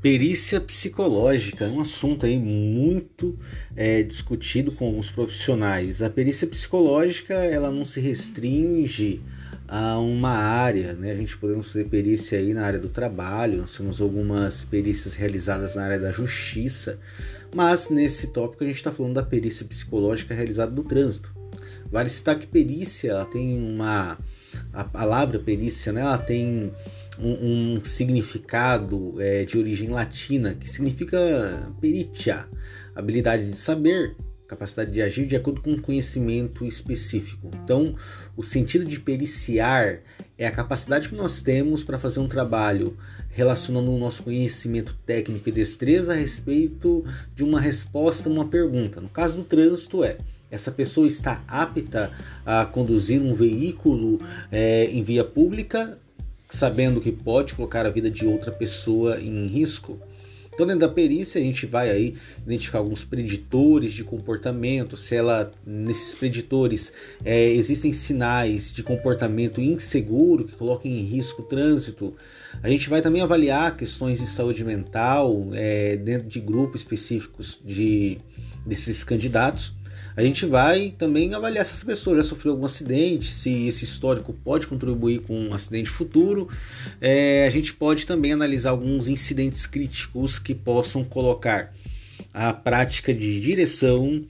Perícia psicológica é um assunto aí muito é, discutido com os profissionais. A perícia psicológica ela não se restringe a uma área, né? A gente podemos fazer perícia aí na área do trabalho, nós temos algumas perícias realizadas na área da justiça, mas nesse tópico a gente está falando da perícia psicológica realizada no trânsito. Vale citar que perícia ela tem uma a palavra perícia, né? Ela tem um, um significado é, de origem latina que significa peritia, habilidade de saber, capacidade de agir de acordo com um conhecimento específico. Então, o sentido de periciar é a capacidade que nós temos para fazer um trabalho relacionando o nosso conhecimento técnico e destreza a respeito de uma resposta a uma pergunta. No caso do trânsito, é essa pessoa está apta a conduzir um veículo é, em via pública sabendo que pode colocar a vida de outra pessoa em risco. Então, dentro da perícia, a gente vai aí identificar alguns preditores de comportamento, se ela, nesses preditores, é, existem sinais de comportamento inseguro que colocam em risco o trânsito. A gente vai também avaliar questões de saúde mental é, dentro de grupos específicos de, desses candidatos. A gente vai também avaliar se essa pessoa já sofreu algum acidente, se esse histórico pode contribuir com um acidente futuro. É, a gente pode também analisar alguns incidentes críticos que possam colocar a prática de direção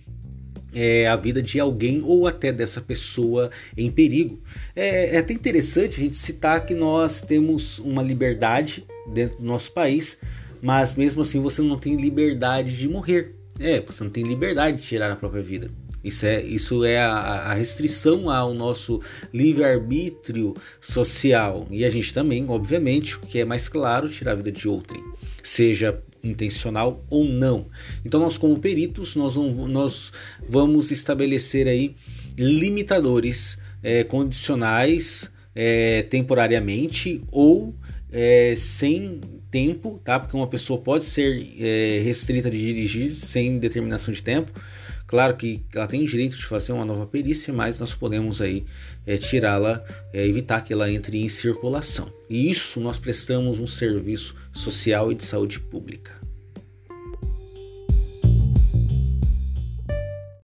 é, a vida de alguém ou até dessa pessoa em perigo. É, é, até interessante a gente citar que nós temos uma liberdade dentro do nosso país, mas mesmo assim você não tem liberdade de morrer. É, você não tem liberdade de tirar a própria vida. Isso é, isso é a, a restrição ao nosso livre-arbítrio social. E a gente também, obviamente, o que é mais claro, tirar a vida de outrem, seja intencional ou não. Então nós como peritos, nós, nós vamos estabelecer aí limitadores é, condicionais é, temporariamente ou é, sem tempo, tá? Porque uma pessoa pode ser é, restrita de dirigir sem determinação de tempo. Claro que ela tem o direito de fazer uma nova perícia, mas nós podemos aí é, tirá-la, é, evitar que ela entre em circulação. E isso nós prestamos um serviço social e de saúde pública.